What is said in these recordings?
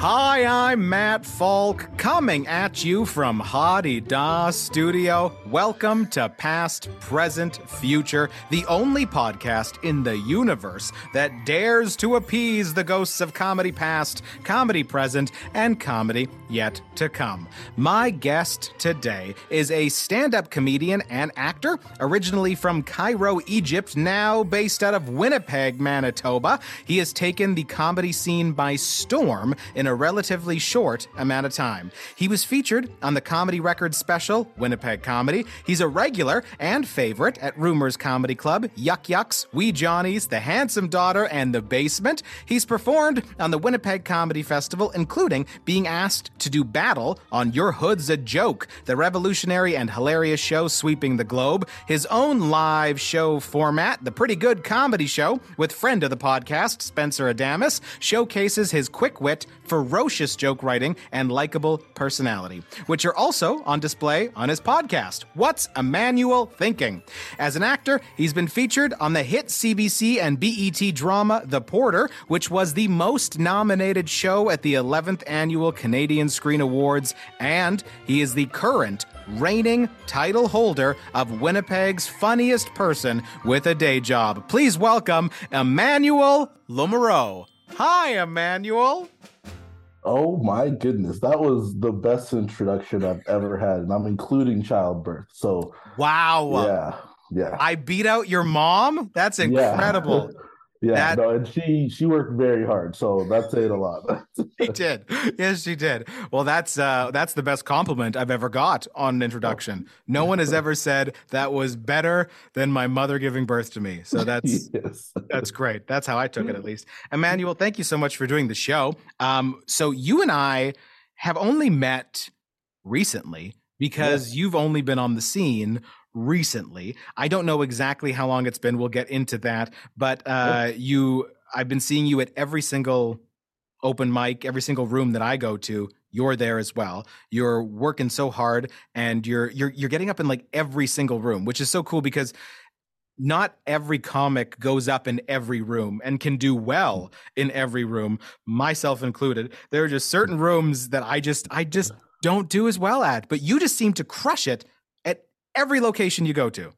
Hi, I'm Matt Falk, coming at you from Hottie Da Studio. Welcome to Past, Present, Future, the only podcast in the universe that dares to appease the ghosts of comedy past, comedy present, and comedy yet to come. My guest today is a stand up comedian and actor, originally from Cairo, Egypt, now based out of Winnipeg, Manitoba. He has taken the comedy scene by storm in a relatively short amount of time. He was featured on the Comedy Records special, Winnipeg Comedy. He's a regular and favorite at Rumors Comedy Club, Yuk Yuk's, Wee Johnny's, The Handsome Daughter, and The Basement. He's performed on the Winnipeg Comedy Festival, including being asked to do battle on Your Hood's a Joke, the revolutionary and hilarious show sweeping the globe. His own live show format, The Pretty Good Comedy Show, with friend of the podcast, Spencer Adamus, showcases his quick wit, ferocious joke writing, and likable personality, which are also on display on his podcast, What's Emmanuel Thinking? As an actor, he's been featured on the hit CBC and BET drama The Porter, which was the most nominated show at the 11th Annual Canadian Screen Awards, and he is the current reigning title holder of Winnipeg's funniest person with a day job. Please welcome Emmanuel Lomuro. Hi, Emmanuel. Oh my goodness, that was the best introduction I've ever had, and I'm including childbirth. So wow, yeah, yeah. I beat out your mom. That's incredible. Yeah. Yeah, that, no, and she she worked very hard, so that's saying a lot. she did, yes, she did. Well, that's uh, that's the best compliment I've ever got on an introduction. No one has ever said that was better than my mother giving birth to me. So that's yes. that's great. That's how I took it, at least. Emmanuel, thank you so much for doing the show. Um, so you and I have only met recently because yes. you've only been on the scene recently. I don't know exactly how long it's been. We'll get into that. But uh, you, I've been seeing you at every single open mic, every single room that I go to. You're there as well. You're working so hard, and you're you're you're getting up in like every single room, which is so cool because not every comic goes up in every room and can do well in every room, myself included. There are just certain rooms that I just I just don't do as well at, but you just seem to crush it every location you go to.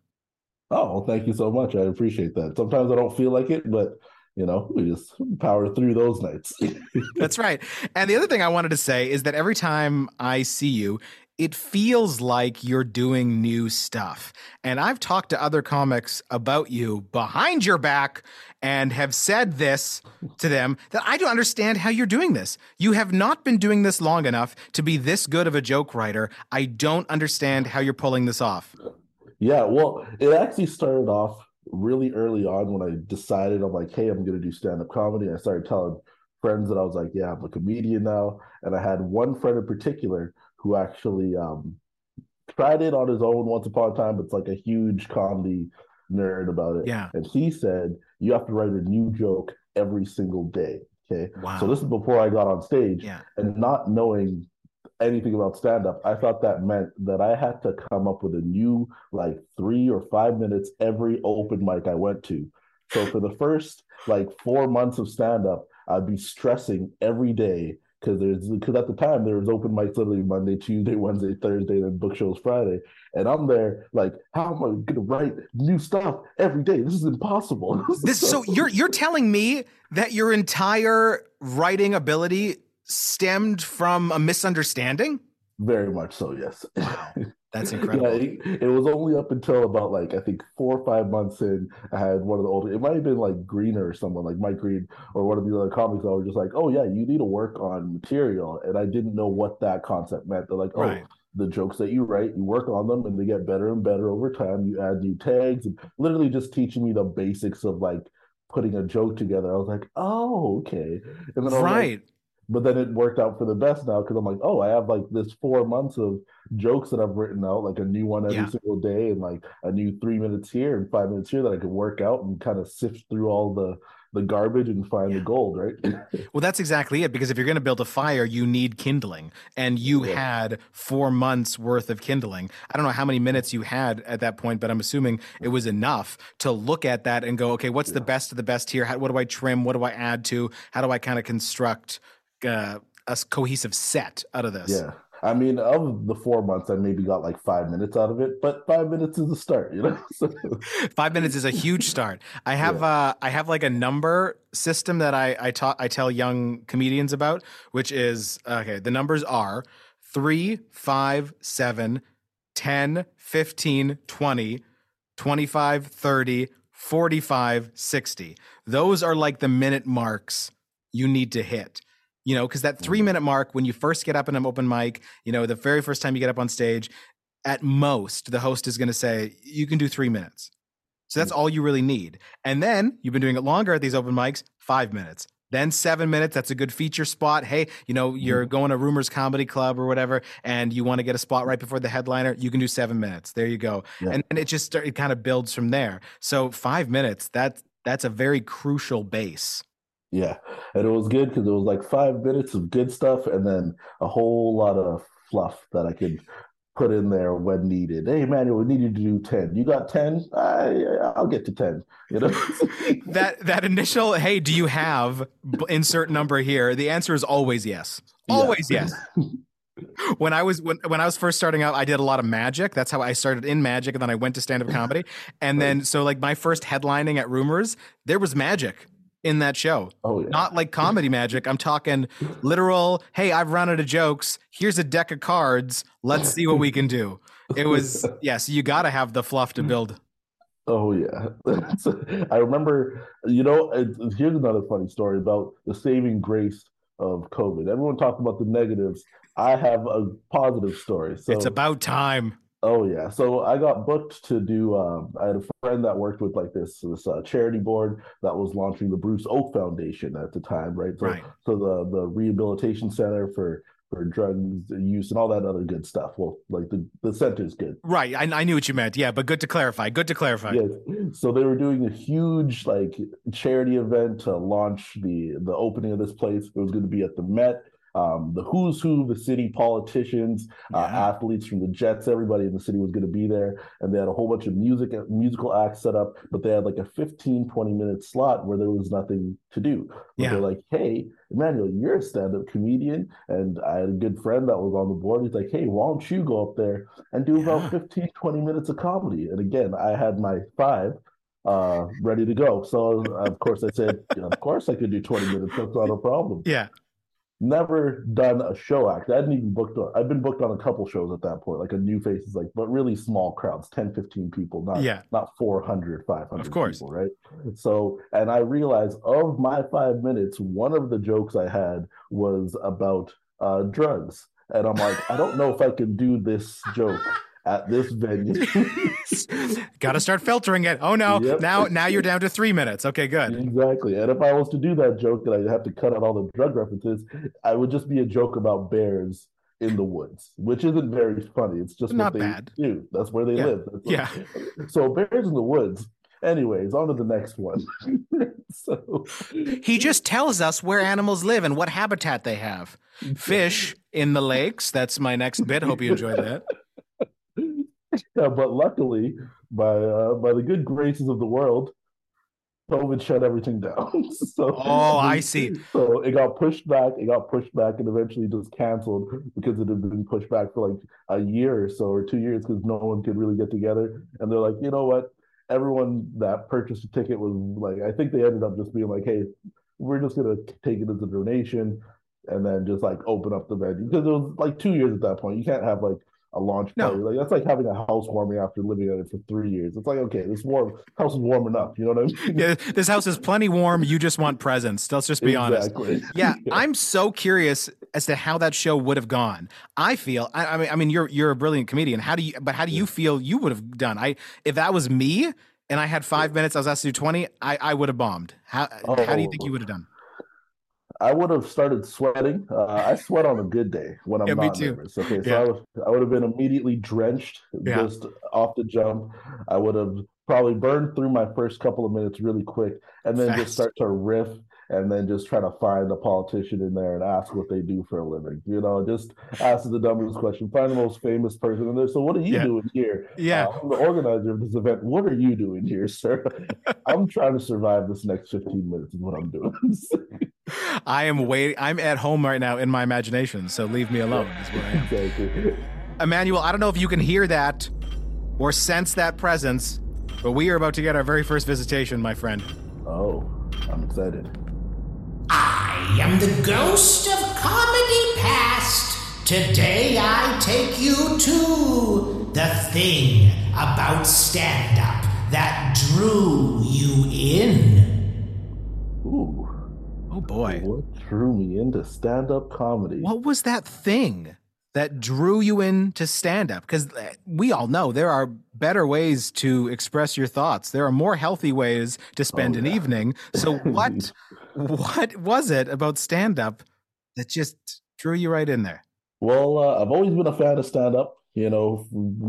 Oh, well, thank you so much. I appreciate that. Sometimes I don't feel like it, but you know, we just power through those nights. That's right. And the other thing I wanted to say is that every time I see you, it feels like you're doing new stuff. And I've talked to other comics about you behind your back and have said this to them that I don't understand how you're doing this. You have not been doing this long enough to be this good of a joke writer. I don't understand how you're pulling this off. Yeah, well, it actually started off really early on when I decided I'm like, hey, I'm going to do stand up comedy. I started telling friends that I was like, yeah, I'm a comedian now. And I had one friend in particular who actually um, tried it on his own once upon a time, but it's like a huge comedy nerd about it. Yeah. And he said, you have to write a new joke every single day. Okay. Wow. So this is before I got on stage. Yeah. And not knowing anything about stand up, I thought that meant that I had to come up with a new like three or five minutes every open mic I went to. So for the first like four months of stand up, I'd be stressing every day because there's because at the time there was open mics literally Monday, Tuesday, Wednesday, Thursday, then book shows Friday, and I'm there like, how am I gonna write new stuff every day? This is impossible. this so you're you're telling me that your entire writing ability stemmed from a misunderstanding? Very much so, yes. Wow. That's incredible. yeah, it, it, was only up until about like I think four or five months in. I had one of the older. It might have been like Greener or someone like Mike Green or one of the other comics. I was just like, oh yeah, you need to work on material, and I didn't know what that concept meant. They're like, oh. Right. The jokes that you write, you work on them, and they get better and better over time. You add new tags, and literally just teaching me the basics of like putting a joke together. I was like, oh, okay. And then right. Like, but then it worked out for the best now because I'm like, oh, I have like this four months of jokes that I've written out, like a new one every yeah. single day, and like a new three minutes here and five minutes here that I can work out and kind of sift through all the the garbage and find yeah. the gold, right? well, that's exactly it. Because if you're going to build a fire, you need kindling, and you yeah. had four months worth of kindling. I don't know how many minutes you had at that point, but I'm assuming it was enough to look at that and go, okay, what's the best of the best here? How, what do I trim? What do I add to? How do I kind of construct? Uh, a cohesive set out of this. Yeah. I mean, of the four months, I maybe got like five minutes out of it, but five minutes is a start, you know. So, Five minutes is a huge start. I have Yeah. uh I have like a number system that I I taught I tell young comedians about, which is okay, the numbers are 3, 5, 7, 10, 15, 20, 25, 30, 45, 60. Those are like the minute marks you need to hit. You know, because that three mm-hmm. minute mark, when you first get up in an open mic, you know, the very first time you get up on stage, at most, the host is going to say, you can do three minutes. So that's mm. all you really need. And then you've been doing it longer at these open mics, five minutes. Then seven minutes. That's a good feature spot. Hey, you know, you're mm-hmm. going to Rumors Comedy Club or whatever, and you want to get a spot right before the headliner. You can do seven minutes. There you go. Yeah. And, and it just it kind of builds from there. So five minutes. That's that's a very crucial base. Yeah. And it was good because it was like five minutes of good stuff and then a whole lot of fluff that I could put in there when needed. Hey, Manuel, we need you to do 10. You got 10? I, I'll get to 10. You know? That that initial, hey, do you have insert number here? The answer is always yes. Yeah. Always yes. when I was when, when I was first starting out, I did a lot of magic. That's how I started in magic, and then I went to stand up comedy. And then so like my first headlining at Rumors, there was magic in that show. Oh, yeah. Not like comedy magic. I'm talking literal, hey, I've run out of jokes. Here's a deck of cards. Let's see what we can do. It was yeah, so you gotta have the fluff to build. Oh yeah, I remember. You know, here's another funny story about the saving grace of COVID. Everyone talked about the negatives. I have a positive story. So it's about time. Oh yeah, so I got booked to do. Um, I had a friend that worked with like this this uh, charity board that was launching the Bruce Oake Foundation at the time, right? So, Right. so the the rehabilitation center for for drugs use and all that other good stuff. Well, like the the center's good. Right. I, I knew what you meant. Yeah, but good to clarify. Good to clarify. Yes. So they were doing a huge like charity event to launch the the opening of this place. It was going to be at the Met. Um, the who's who, the city politicians, uh, athletes from the Jets, everybody in the city was going to be there. And they had a whole bunch of music musical acts set up, but they had like a 15, 20 minute slot where there was nothing to do. But Yeah. They're like, hey, Emmanuel, you're a stand-up comedian. And I had a good friend that was on the board. He's like, hey, why don't you go up there and do Yeah. about 15, 20 minutes of comedy? And again, I had my five uh ready to go. So of course I said, of course I could do 20 minutes. That's not a problem. Yeah. Never done a show act. I hadn't even booked on I've been booked on a couple shows at that point, like a new faces, like but really small crowds, 10, 15 people, not Yeah. not 400, 500 Of course. people, right? So, and I realized of my five minutes, one of the jokes I had was about uh, drugs. And I'm like, I don't know if I can do this joke at this venue. Got to start filtering it. Oh no. Yep. Now now you're down to 3 minutes. Okay, good. exactly. And if I was to do that joke and I'd have to cut out all the drug references, I would just be a joke about bears in the woods, which isn't very funny. It's just Not what they bad. do. That's where they Yeah. live. That's Yeah. So bears in the woods. Anyways, on to the next one. so He just tells us where animals live and what habitat they have. Fish in the lakes. That's my next bit. Hope you enjoyed that. Yeah, but luckily, by uh, by the good graces of the world, COVID shut everything down. so Oh, I see. So it got pushed back. It got pushed back, and eventually just canceled because it had been pushed back for like a year or so, or two years, because no one could really get together. And they're like, you know what? Everyone that purchased a ticket was like, I think they ended up just being like, hey, we're just gonna take it as a donation, and then just like open up the venue because it was like two years at that point. You can't have like a launch No. party. Like that's like having a housewarming after living in it for three years. It's like okay, this warm house is warm enough. You know what I mean? Yeah, this house is plenty warm. You just want presents. Let's just be honest. Exactly. Yeah, I'm so curious as to how that show would have gone. I feel. I, I mean, I mean, you're you're a brilliant comedian. How do you? But how do you feel you would have done? I if that was me and I had five minutes, I was asked to do twenty. I I would have bombed. How oh, how do you think Oh. you would have done? I would have started sweating. Uh, I sweat on a good day when I'm Yeah, not nervous. Okay, so Yeah. I would I would have been immediately drenched Yeah. just off the jump. I would have probably burned through my first couple of minutes really quick, and then Fast. just start to riff, and then just try to find a politician in there and ask what they do for a living. You know, just ask the dumbest question. Find the most famous person in there. So what are you doing here? Yeah. Uh, I'm the organizer of this event. What are you doing here, sir? I'm trying to survive this next 15 minutes. Is what I'm doing. I am waiting. I'm at home right now in my imagination, so leave me alone. Is where I am. Exactly. Emmanuel, I don't know if you can hear that or sense that presence, but we are about to get our very first visitation, my friend. Oh, I'm excited. I am the ghost of comedy past. Today I take you to the thing about stand up that drew you in. Ooh, Oh boy. what drew me into stand-up comedy? What was that thing that drew you into stand up? Because we all know there are better ways to express your thoughts. There are more healthy ways to spend Oh, an yeah. evening. So what what was it about stand up that just drew you right in there? Well, uh, I've always been a fan of stand-up. You know,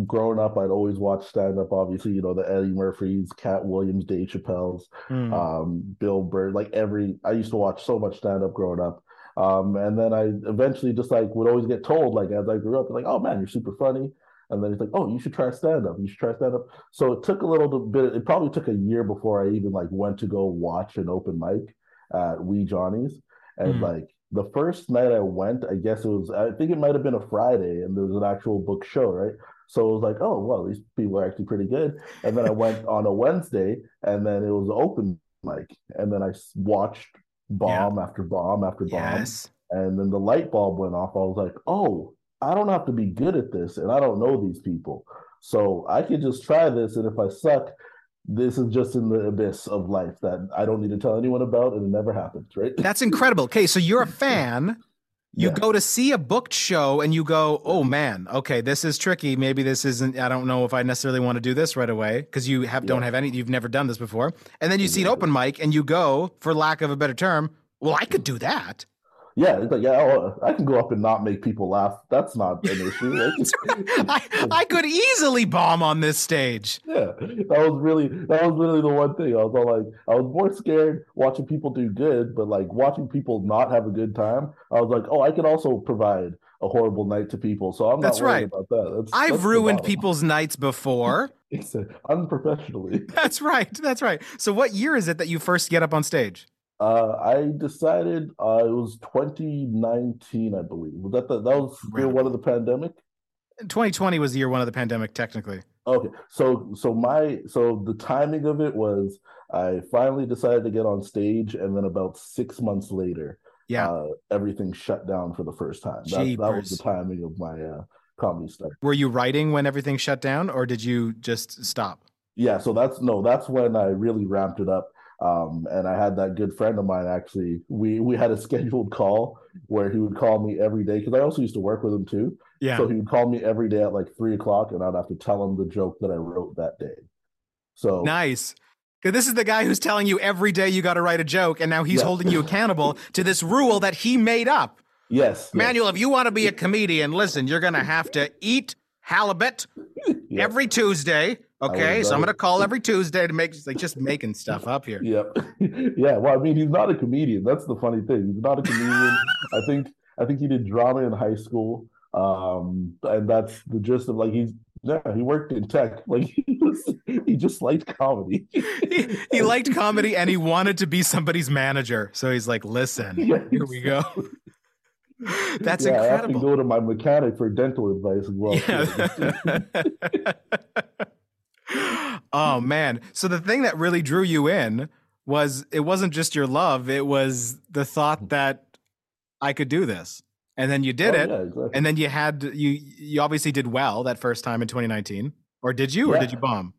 growing up, I'd always watch stand-up. Obviously, you know the Eddie Murphys, Katt Williams, Dave Chappelle's, Hmm. um, Bill Burr. Like every, I used to watch so much stand-up growing up. Um, and then I eventually just like would always get told, like as I grew up, like, oh man, you're super funny. And then it's like, oh, you should try stand-up. You should try stand-up. So it took a little bit. It probably took a year before I even like went to go watch an open mic at Wee Johnny's. And Hmm. like the first night I went, I guess it was, I think it might have been a Friday, and there was an actual book show, right? So it was like, oh, well, these people are actually pretty good. And then I went on a Wednesday, and then it was open mic, and then I watched bomb after bomb after bomb, Yes. and then the light bulb went off. I was like, oh, I don't have to be good at this, and I don't know these people, so I could just try this, and if I suck, this is just in the abyss of life that I don't need to tell anyone about, and it never happens, right? That's incredible. Okay, so you're a fan. You Yeah. go to see a booked show and you go, oh man, okay, this is tricky. Maybe this isn't. I don't know if I necessarily want to do this right away because you have don't have any. You've never done this before, and then you see an open mic and you go, for lack of a better term, well, I could do that. Yeah, it's like yeah, oh, I can go up and not make people laugh. That's not an issue. I, I could easily bomb on this stage. yeah, that was really that was literally the one thing. I was all like, I was more scared watching people do good, but like watching people not have a good time. I was like, oh, I can also provide a horrible night to people, so I'm not That's worried right. about that. That's, I've that's ruined people's nights before. It's, uh, unprofessionally. That's right. That's right. So, what year is it that you first get up on stage? Uh, I decided uh, it was 2019, I believe. Was that the, that was year one of the pandemic? 2020 was the year one of the pandemic, technically. Okay, so so my so the timing of it was I finally decided to get on stage, and then about six months later, Yeah. uh, everything shut down for the first time. That, that was the timing of my uh, comedy start. Were you writing when everything shut down, or did you just stop? Yeah, so that's no, that's when I really ramped it up. Um, and I had that good friend of mine actually. We we had a scheduled call where he would call me every day because I also used to work with him too. Yeah. So he would call me every day at like three o'clock, and I'd have to tell him the joke that I wrote that day. So Nice. 'Cause This is the guy who's telling you every day you got to write a joke, and now he's Yeah. holding you accountable to this rule that he made up. yes, yes. Manuel, if you want to be a comedian, listen, you're going to have to eat halibut every Tuesday. Okay, so I'm going to call every Tuesday to make like just making stuff up here. Yep. yeah. Well, I mean, he's not a comedian. That's the funny thing. He's not a comedian. I think I think he did drama in high school. Um, and that's the gist of like he's yeah, he worked in tech. Like he was he just liked comedy. he, he liked comedy and he wanted to be somebody's manager. So he's like, listen, Yeah, here we go. That's yeah, I have to go to my mechanic for dental advice as well. Yeah. Oh man. So the thing that really drew you in was it wasn't just your love, it was the thought mm. that I could do this. And then you did Oh, it. yeah, exactly. And then you had you you obviously did well that first time in 2019. Or did you or Yeah. did you bomb?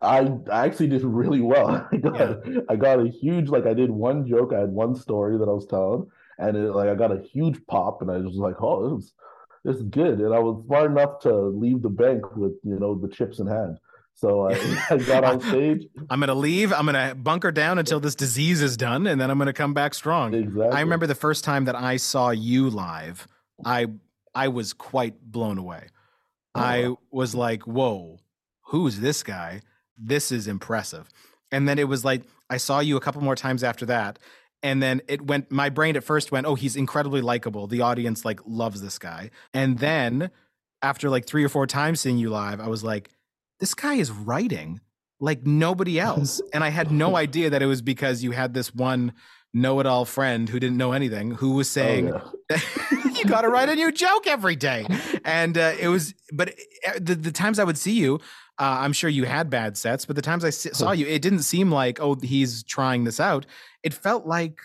I I actually did really well. I got I got a huge like I did one joke, I had one story that I was telling, and it, like I got a huge pop, and I was like, oh, this is this is good, and I was smart enough to leave the bank with you know the chips in hand. So I, I got on stage I'm gonna leave. I'm gonna bunker down until this disease is done, and then I'm gonna come back strong. exactly. I remember the first time that I saw you live, I I was quite blown away. Oh, I wow. was like, "Whoa, who's this guy? This is impressive." And then it was like I saw you a couple more times after that, and then it went. My brain at first went, "Oh, he's incredibly likable. The audience like loves this guy." And then after like three or four times seeing you live, I was like, "This guy is writing." Like nobody else. And I had no idea that it was because you had this one know-it-all friend who didn't know anything who was saying oh, yeah. you got to write a new joke every day and uh, it was but uh, the, the times i would see you uh, i'm sure you had bad sets but the times i saw you it didn't seem like oh he's trying this out it felt like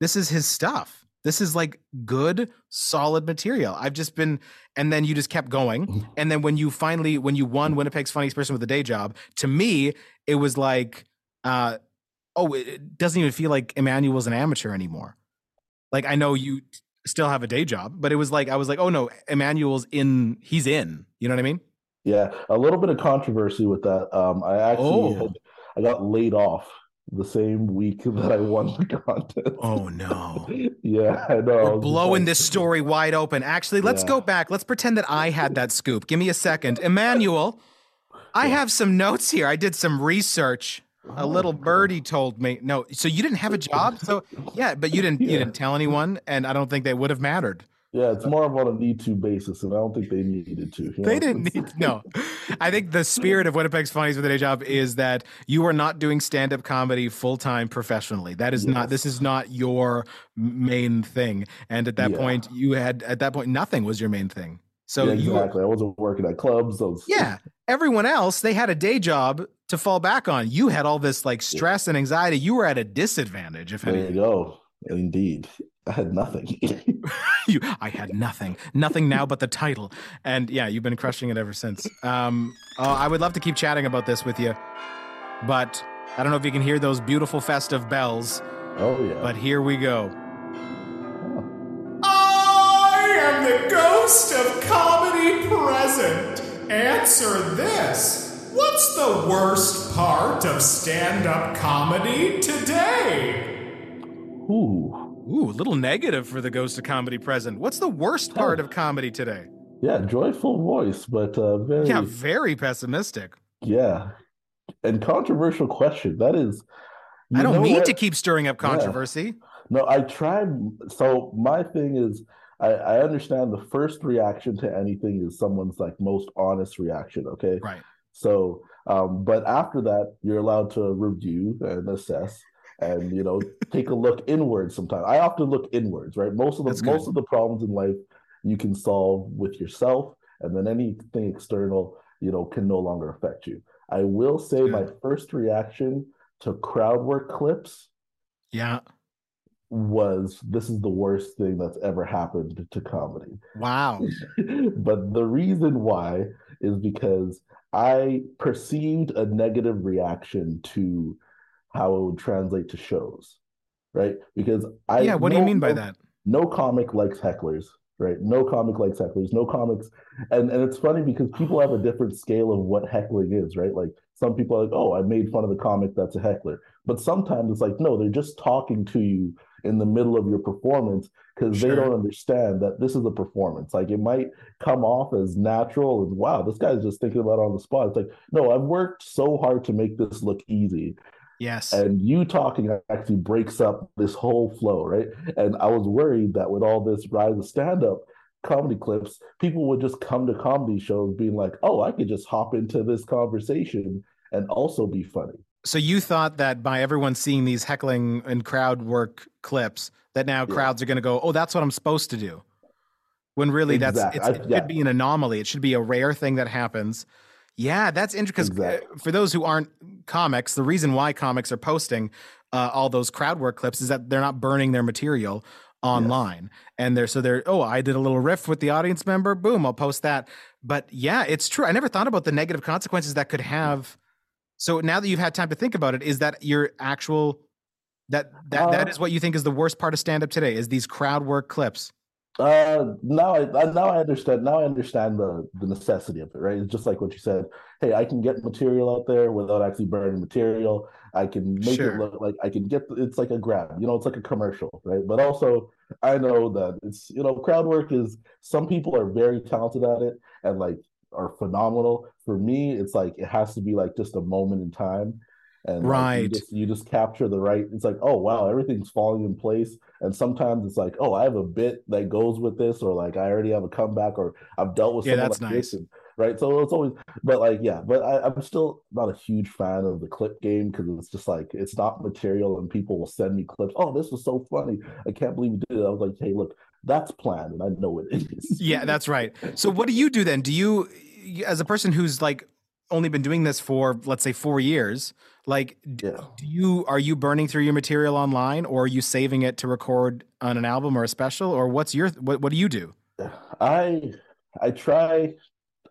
this is his stuff this is like good solid material i've just been and then you just kept going Mm-hmm. and then when you finally when you won winnipeg's funniest person with a day job to me it was like uh oh it doesn't even feel like emmanuel's an amateur anymore like i know you still have a day job but it was like i was like oh no emmanuel's in he's in you know what i mean Yeah, a little bit of controversy with that. Um, I actually Oh. had, I got laid off the same week that I won the contest. oh no yeah, I know. We're blowing this story wide open. Actually, let's Yeah. go back. Let's pretend that I had that scoop. Give me a second. Emmanuel, I Yeah. have some notes here. I did some research. A Oh, little birdie told me. No, so you didn't have a job? So yeah, but you didn't you didn't tell anyone, and I don't think they would have mattered. Yeah, it's more of on a need to basis, and I don't think they needed to. you They know? didn't need no. I think the spirit of Winnipeg's Funnies with a Day Job is that you are not doing stand-up comedy full-time professionally. That is not this is not your main thing. And at that Yeah. point, you had at that point nothing was your main thing. So yeah, exactly. I wasn't working at clubs. Was, Yeah. Everyone else, they had a day job to fall back on. You had all this like stress and anxiety. You were at a disadvantage, if There you go. Indeed, I had nothing. You, I had nothing, nothing now but the title. And yeah, you've been crushing it ever since. Um, oh, I would love to keep chatting about this with you, but I don't know if you can hear those beautiful festive bells. oh yeah. But here we go. I am the ghost of comedy present. Answer this. What's the worst part of stand up comedy today? Ooh. Ooh, a little negative for the ghost of comedy present. What's the worst part of comedy today? Yeah, joyful voice, but uh, very Yeah, very pessimistic. yeah. And controversial question. That is. I don't mean what? to keep stirring up Yeah. controversy. No, I tried. So my thing is, I, I understand the first reaction to anything is someone's like most honest reaction. Okay. Right. So, um, but after that, you're allowed to review and assess, and you know, take a look inwards. Sometimes I often look inwards. Right. Most of the That's good. most of the problems in life you can solve with yourself, and then anything external, you know, can no longer affect you. I will say my first reaction to crowd work clips Yeah. was this is the worst thing that's ever happened to comedy. Wow. but the reason why is because I perceived a negative reaction to how it would translate to shows, right? Because I yeah. What do you mean by no- that? No comic likes hecklers, right? No comic likes hecklers. No comics, and and it's funny because people have a different scale of what heckling is, right? Like some people are like, oh, I made fun of the comic that's a heckler, but sometimes it's like, no, they're just talking to you in the middle of your performance because they don't understand that this is a performance. Like it might come off as natural and wow, this guy's just thinking about it on the spot. It's like, no, I've worked so hard to make this look easy. Yes. And you talking actually breaks up this whole flow, right? And I was worried that with all this rise of stand-up comedy clips, people would just come to comedy shows being like, oh, I could just hop into this conversation and also be funny. so you thought that by everyone seeing these heckling and crowd work clips, that now Yeah. crowds are going to go, "Oh, that's what I'm supposed to do." When really, Exactly. that's it yeah. should be an anomaly. It should be a rare thing that happens. Yeah, that's interesting. Because Exactly. for those who aren't comics, the reason why comics are posting uh, all those crowd work clips is that they're not burning their material online, and they're so they're oh, I did a little riff with the audience member. Boom, I'll post that. But yeah, it's true. I never thought about the negative consequences that could have. So now that you've had time to think about it, is that your actual that that that Uh, is what you think is the worst part of stand up today? Is these crowd work clips? Uh, now I now I understand. Now I understand the the necessity of it, right? It's just like what you said. Hey, I can get material out there without actually burning material. I can make Sure. it look like I can get. It's like a grab, you know. It's like a commercial, right? But also, I know that it's you know, crowd work is. Some people are very talented at it and like are phenomenal. For me, it's like it has to be like just a moment in time. And like, you Right. just you just capture the right. It's like, oh wow, everything's falling in place. And sometimes it's like, oh, I have a bit that goes with this, or like I already have a comeback, or I've dealt with Yeah, that's like nice. this. And right? So it's always, but like, yeah, but I, I'm still not a huge fan of the clip game because it's just like it's not material, and people will send me clips. Oh, this was so funny! I can't believe you did it. I was like, hey, look, that's planned, and I know it is. yeah, that's right. So what do you do then? Do you, as a person who's like only been doing this for let's say four years, like, yeah. do you are you burning through your material online, or are you saving it to record on an album or a special, or what's your what what do you do? I I try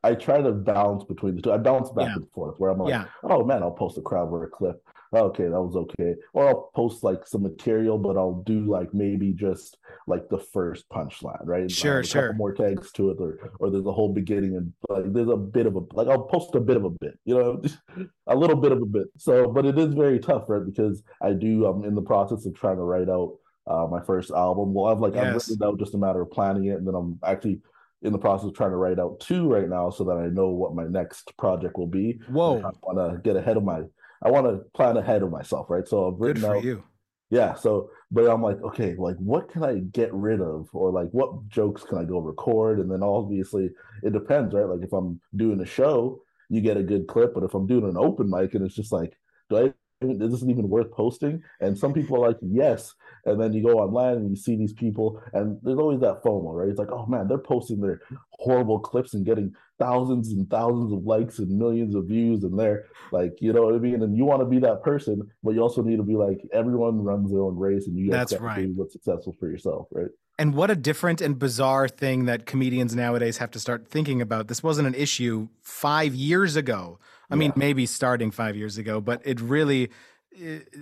I try to balance between the two. I bounce back yeah. and forth where I'm like, yeah. oh man, I'll post a crowd work clip. Okay, that was okay. Or I'll post like some material, but I'll do like maybe just like the first punchline, right? Sure, sure. more tags to it, or or there's a whole beginning and like there's a bit of a like I'll post a bit of a bit, you know, a little bit of a bit. So, but it is very tough, right? Because I do. I'm in the process of trying to write out uh, my first album. Well, I've like yes. I've written out, just a matter of planning it, and then I'm actually in the process of trying to write out two right now so that I know what my next project will be. Whoa. I want to get ahead of my I want to plan ahead of myself, right? So I've written out you. Yeah, so but I'm like, okay, like what can I get rid of or like what jokes can I go record and then obviously it depends, right? Like if I'm doing a show, you get a good clip, but if I'm doing an open mic and it's just like, do I is this even worth posting? And some people are like, yes. And then you go online and you see these people, and there's always that FOMO, right? It's like, oh man, they're posting their horrible clips and getting thousands and thousands of likes and millions of views, and they're like, you know what I mean? And you want to be that person, but you also need to be like, everyone runs their own race, and you got to right. do what's successful for yourself, right? And what a different and bizarre thing that comedians nowadays have to start thinking about. This wasn't an issue five years ago I mean, maybe starting five years ago, but it really,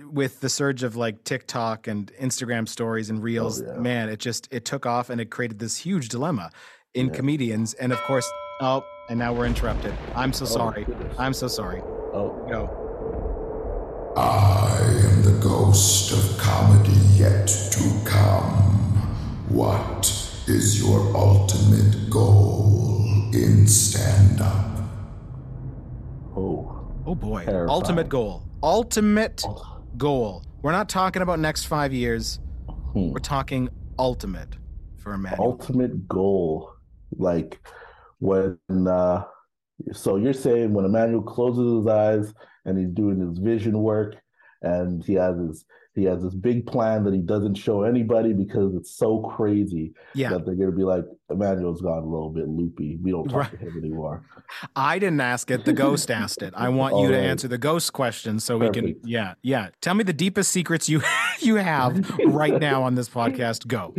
with the surge of like TikTok and Instagram stories and oh, reels, oh, yeah. man, it just it took off and it created this huge dilemma in yeah. comedians. And of course, oh, and now we're interrupted. I'm so oh, sorry. I'm so sorry. Oh, go. I am the ghost of comedy yet to come. What is your ultimate goal in stand up? Oh. Boy. Terrifying. Ultimate goal. Ultimate goal. We're not talking about next five years. Hmm. We're talking ultimate for Emmanuel. Ultimate goal. Like when uh so you're saying when Emmanuel closes his eyes and he's doing his vision work and he has his he has this big plan that he doesn't show anybody because it's so crazy yeah. that they're going to be like, Emmanuel's gone a little bit loopy. We don't talk right. to him anymore. I didn't ask it. The ghost asked it. I want oh, you to answer the ghost question so Perfect. we can. Yeah, yeah. Tell me the deepest secrets you you have right now on this podcast. Go.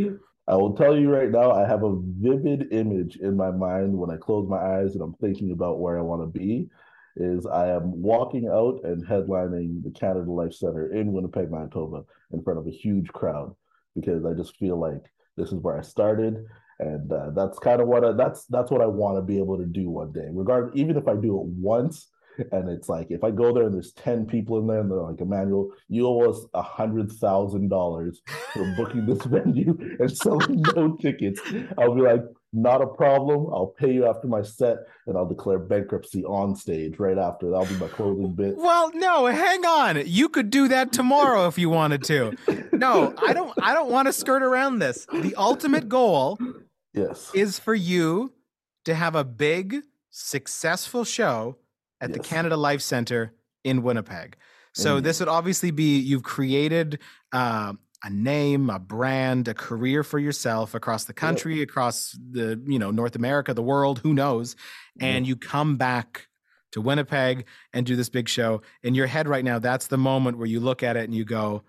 I will tell you right now, I have a vivid image in my mind when I close my eyes and I'm thinking about where I want to be is I am walking out and headlining the Canada Life Center in Winnipeg, Manitoba, in front of a huge crowd because I just feel like this is where I started, and uh, that's kind of what I, that's that's what I want to be able to do one day. Regardless, even if I do it once, and it's like if I go there and there's ten people in there and they're like, Emmanuel, you owe us a hundred thousand dollars for booking this venue and selling no tickets, I'll be like, not a problem. I'll pay you after my set and I'll declare bankruptcy on stage right after. That'll be my closing bit. Well, no, hang on. You could do that tomorrow if you wanted to. No, I don't I don't want to skirt around this. The ultimate goal yes is for you to have a big successful show at yes. the Canada Life Center in Winnipeg. So mm. this would obviously be you've created uh, a name, a brand, a career for yourself across the country, yeah. across the you know North America, the world, who knows? And you come back to Winnipeg and do this big show. In your head right now, that's the moment where you look at it and you go,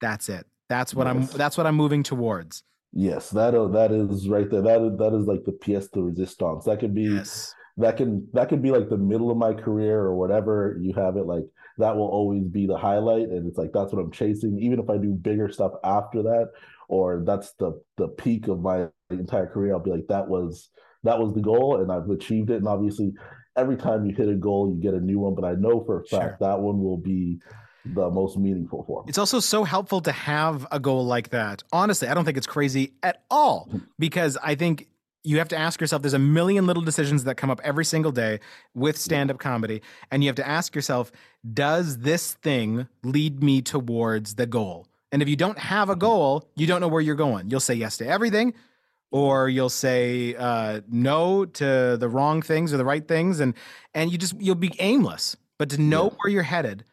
"That's it. That's what yes. I'm. That's what I'm moving towards." Yes, that uh, that is right there. That is that is like the pièce de résistance. That could be yes. that can that could be like the middle of my career or whatever you have it like that will always be the highlight and it's like that's what i'm chasing even if i do bigger stuff after that or that's the the peak of my entire career i'll be like that was that was the goal and i've achieved it and obviously every time you hit a goal you get a new one but i know for a fact sure. that one will be the most meaningful for me. It's also so helpful to have a goal like that. Honestly, I don't think it's crazy at all mm-hmm. because I think you have to ask yourself there's a million little decisions that come up every single day with stand-up comedy and you have to ask yourself does this thing lead me towards the goal and if you don't have a goal you don't know where you're going you'll say yes to everything or you'll say uh, no to the wrong things or the right things, and and you just you'll be aimless. But to know yeah. where you're headed,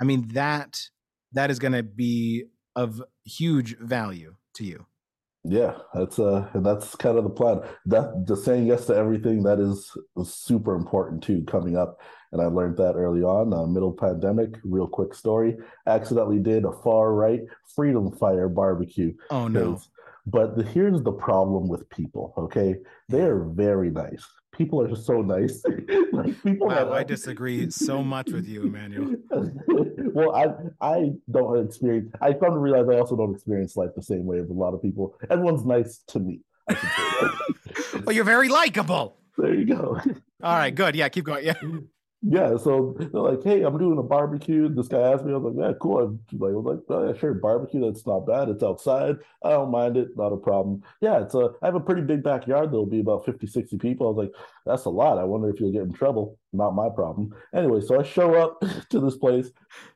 I mean that that is going to be of huge value to you. Yeah, that's uh that's kind of the plan. That just saying yes to everything that is, super important too coming up. And I learned that early on, uh, middle pandemic. Real quick story: accidentally did a far right freedom fire barbecue. Oh no! But the, here's the problem with people. Okay, they are very nice. People are so nice. like people. Wow, I disagree so much with you, Emmanuel. well, I I don't experience. I come to realize I also don't experience life the same way as a lot of people. Everyone's nice to me. well, you're very likable. There you go. All right, good. Yeah, keep going. Yeah yeah, so they're like, "Hey, I'm doing a barbecue." This guy asked me, I was like, "Yeah, cool." I like, was like, "Oh, yeah, sure, barbecue. That's not bad. It's outside. I don't mind it. Not a problem." Yeah, it's a. I have a pretty big backyard. There'll be about 50, 60 people. I was like, "That's a lot. I wonder if you'll get in trouble." Not my problem. Anyway, so I show up to this place.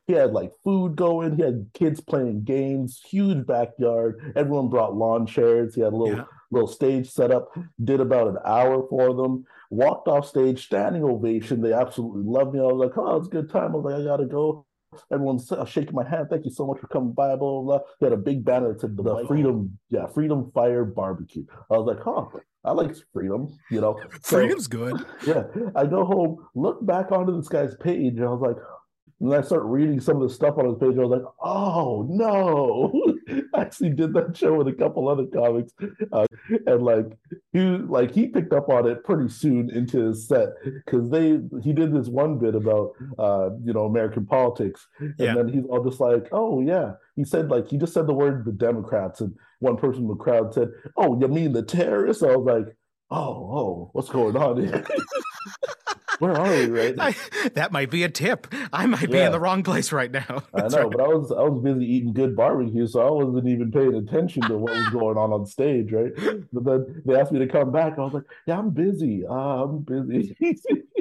He had like food going. He had kids playing games. Huge backyard. Everyone brought lawn chairs. He had a little yeah. Little stage set up. Did about an hour for them walked off stage, standing ovation. They absolutely loved me. I was like, oh, it's a good time. I was like, I gotta go. Everyone's shaking my hand. Thank you so much for coming by. Blah blah. blah. They had a big banner that said the Freedom, yeah, Freedom Fire Barbecue. I was like, huh, I like freedom. You know, freedom's so, good. Yeah, I go home, look back onto this guy's page, and I was like, and I start reading some of the stuff on his page. I was like, oh no. I actually did that show with a couple other comics. Uh, and like he like he picked up on it pretty soon into his set because they he did this one bit about uh, you know, American politics. And yeah. then he's all just like, Oh yeah. He said like he just said the word the Democrats and one person in the crowd said, Oh, you mean the terrorists? I was like, Oh, oh, what's going on here? Where are we right I, that might be a tip. I might be in the wrong place right now. I know, right. but I was I was busy eating good barbecue, so I wasn't even paying attention to what was going on on stage, right? But then they asked me to come back. I was like, "Yeah, I'm busy. Uh, I'm busy."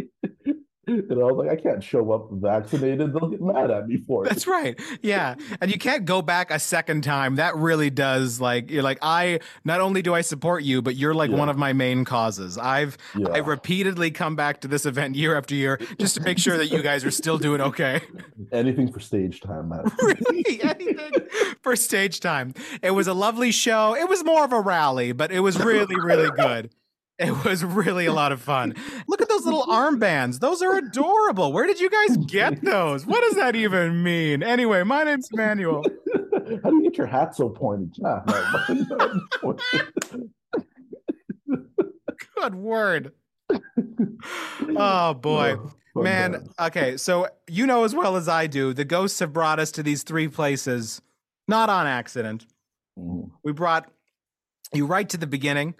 I was like, I can't show up vaccinated. They'll get mad at me for it. That's right. Yeah. And you can't go back a second time. That really does like you're like, I not only do I support you, but you're like yeah. one of my main causes. I've yeah. I repeatedly come back to this event year after year just to make sure that you guys are still doing okay. Anything for stage time, man. really? Anything for stage time. It was a lovely show. It was more of a rally, but it was really, really good. It was really a lot of fun. Look at those little armbands. Those are adorable. Where did you guys get those? What does that even mean? Anyway, my name's Manuel. How do you get your hat so pointed? Ah, Good word. Oh boy. Man, okay, so you know as well as I do, the ghosts have brought us to these three places, not on accident. Mm. We brought you right to the beginning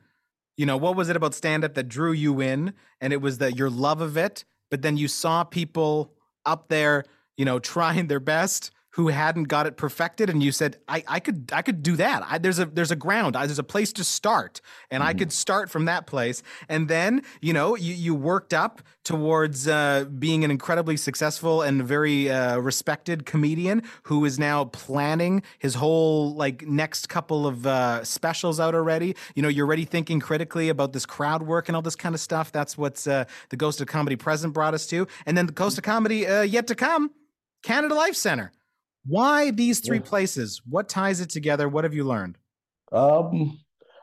you know what was it about stand up that drew you in? And it was that your love of it but then you saw people up there you know trying their best who hadn't got it perfected and you said i, I could i could do that. I, there's a there's a ground. I, there's a place to start and mm. i could start from that place. And then you know you, you worked up towards uh, being an incredibly successful and very uh, respected comedian who is now planning his whole like next couple of uh, specials out already. You know you're already thinking critically about this crowd work and all this kind of stuff. That's what's uh, the ghost of comedy present brought us to. And then the ghost of comedy uh, yet to come canada life center why these three yeah. places? What ties it together? What have you learned? Um,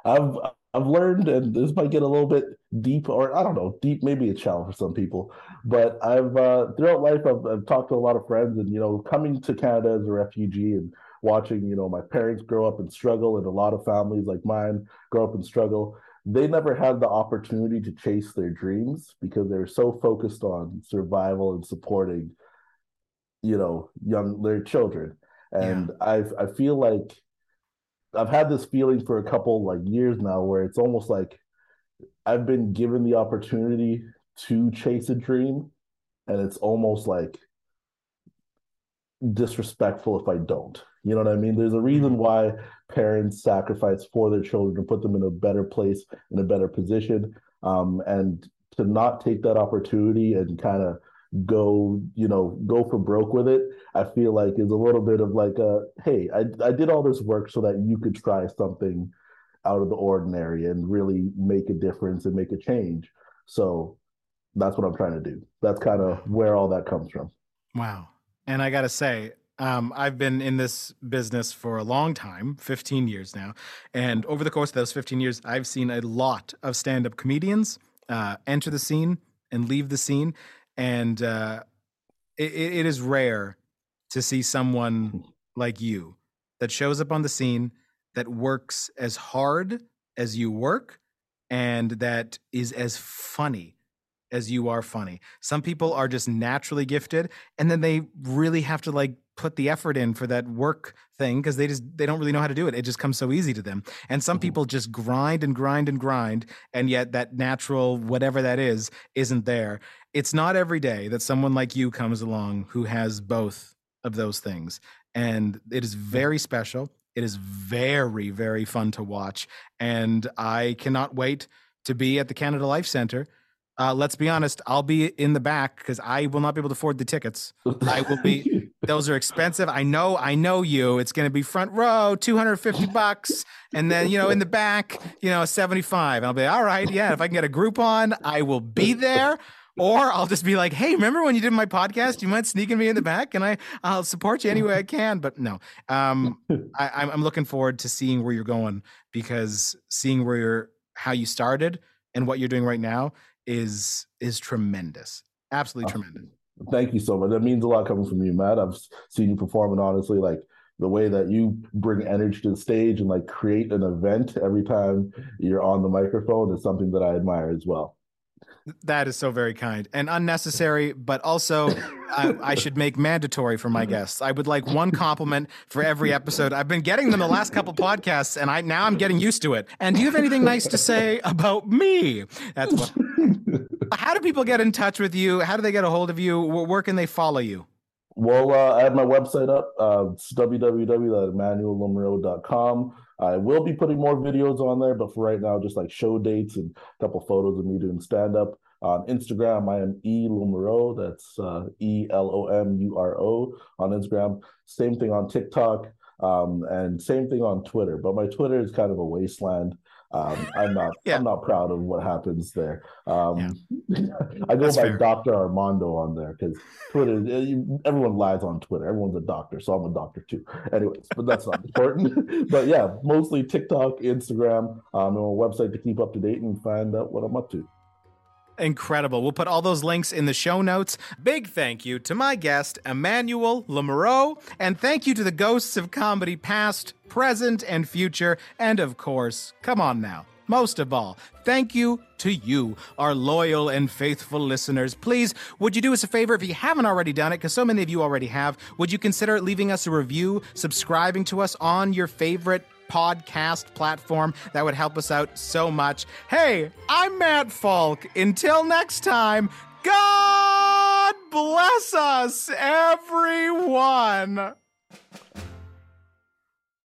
I've I've learned, and this might get a little bit deep, or I don't know, deep maybe a challenge for some people. But I've uh, throughout life, I've, I've talked to a lot of friends, and you know, coming to Canada as a refugee and watching, you know, my parents grow up and struggle, and a lot of families like mine grow up and struggle. They never had the opportunity to chase their dreams because they're so focused on survival and supporting you know young their children and yeah. i i feel like i've had this feeling for a couple like years now where it's almost like i've been given the opportunity to chase a dream and it's almost like disrespectful if i don't you know what i mean there's a reason mm-hmm. why parents sacrifice for their children to put them in a better place in a better position um, and to not take that opportunity and kind of go you know go for broke with it i feel like is a little bit of like a hey I, I did all this work so that you could try something out of the ordinary and really make a difference and make a change. So that's what I'm trying to do. That's kind of where all that comes from. Wow. And I got to say, um, I've been in this business for a long time, 15 years now. And over the course of those 15 years, I've seen a lot of stand up comedians uh, enter the scene and leave the scene. And uh, it, it is rare to see someone like you that shows up on the scene that works as hard as you work and that is as funny as you are funny. Some people are just naturally gifted and then they really have to like put the effort in for that work thing because they just they don't really know how to do it. It just comes so easy to them. And some mm-hmm. people just grind and grind and grind and yet that natural whatever that is isn't there. It's not every day that someone like you comes along who has both of those things. And it is very special. It is very very fun to watch and I cannot wait to be at the Canada Life Center uh, let's be honest, I'll be in the back because I will not be able to afford the tickets. I will be; those are expensive. I know, I know you. It's going to be front row, two hundred fifty bucks, and then you know in the back, you know seventy five. I'll be all right. Yeah, if I can get a Groupon, I will be there. Or I'll just be like, "Hey, remember when you did my podcast? You might sneaking me in the back, and I I'll support you any way I can." But no, um, I, I'm looking forward to seeing where you're going because seeing where you're how you started and what you're doing right now is is tremendous. Absolutely tremendous. Thank you so much. That means a lot coming from you, Matt. I've seen you perform, and honestly, like the way that you bring energy to the stage and like create an event every time you're on the microphone is something that I admire as well. That is so very kind and unnecessary, but also I, I, should make mandatory for my guests. I would like one compliment for every episode. I've been getting them the last couple podcasts, and I now I'm getting used to it. And do you have anything nice to say about me? That's what. How do people get in touch with you? How do they get a hold of you? Where can they follow you? Well, uh, I have my website up. Uh, it's www.emmanuellomuro.com. I will be putting more videos on there, but for right now, just like show dates and a couple photos of me doing stand up. On Instagram, I am E Lomuro. That's uh, E L O M U R O on Instagram. Same thing on TikTok, um, and same thing on Twitter. But my Twitter is kind of a wasteland. Um, I'm not. yeah. I'm not proud of what happens there. Um, yeah. I go That's by Doctor Armando on there because Twitter. Eh, everyone lies on Twitter. Everyone's a doctor, so I'm a doctor too. Anyways, but that's not important. but yeah, mostly TikTok, Instagram, um, and a website to keep up to date and find out what I'm up to. Incredible. We'll put all those links in the show notes. Big thank you to my guest, Emmanuel Lomuro, and thank you to the ghosts of comedy past, present, and future. And of course, come on now. Most of all, thank you to you, our loyal and faithful listeners. Please, would you do us a favor if you haven't already done it, because so many of you already have? Would you consider leaving us a review, subscribing to us on your favorite podcast platform. That would help us out so much. Hey, I'm Matt Falk. Until next time, God bless us, everyone.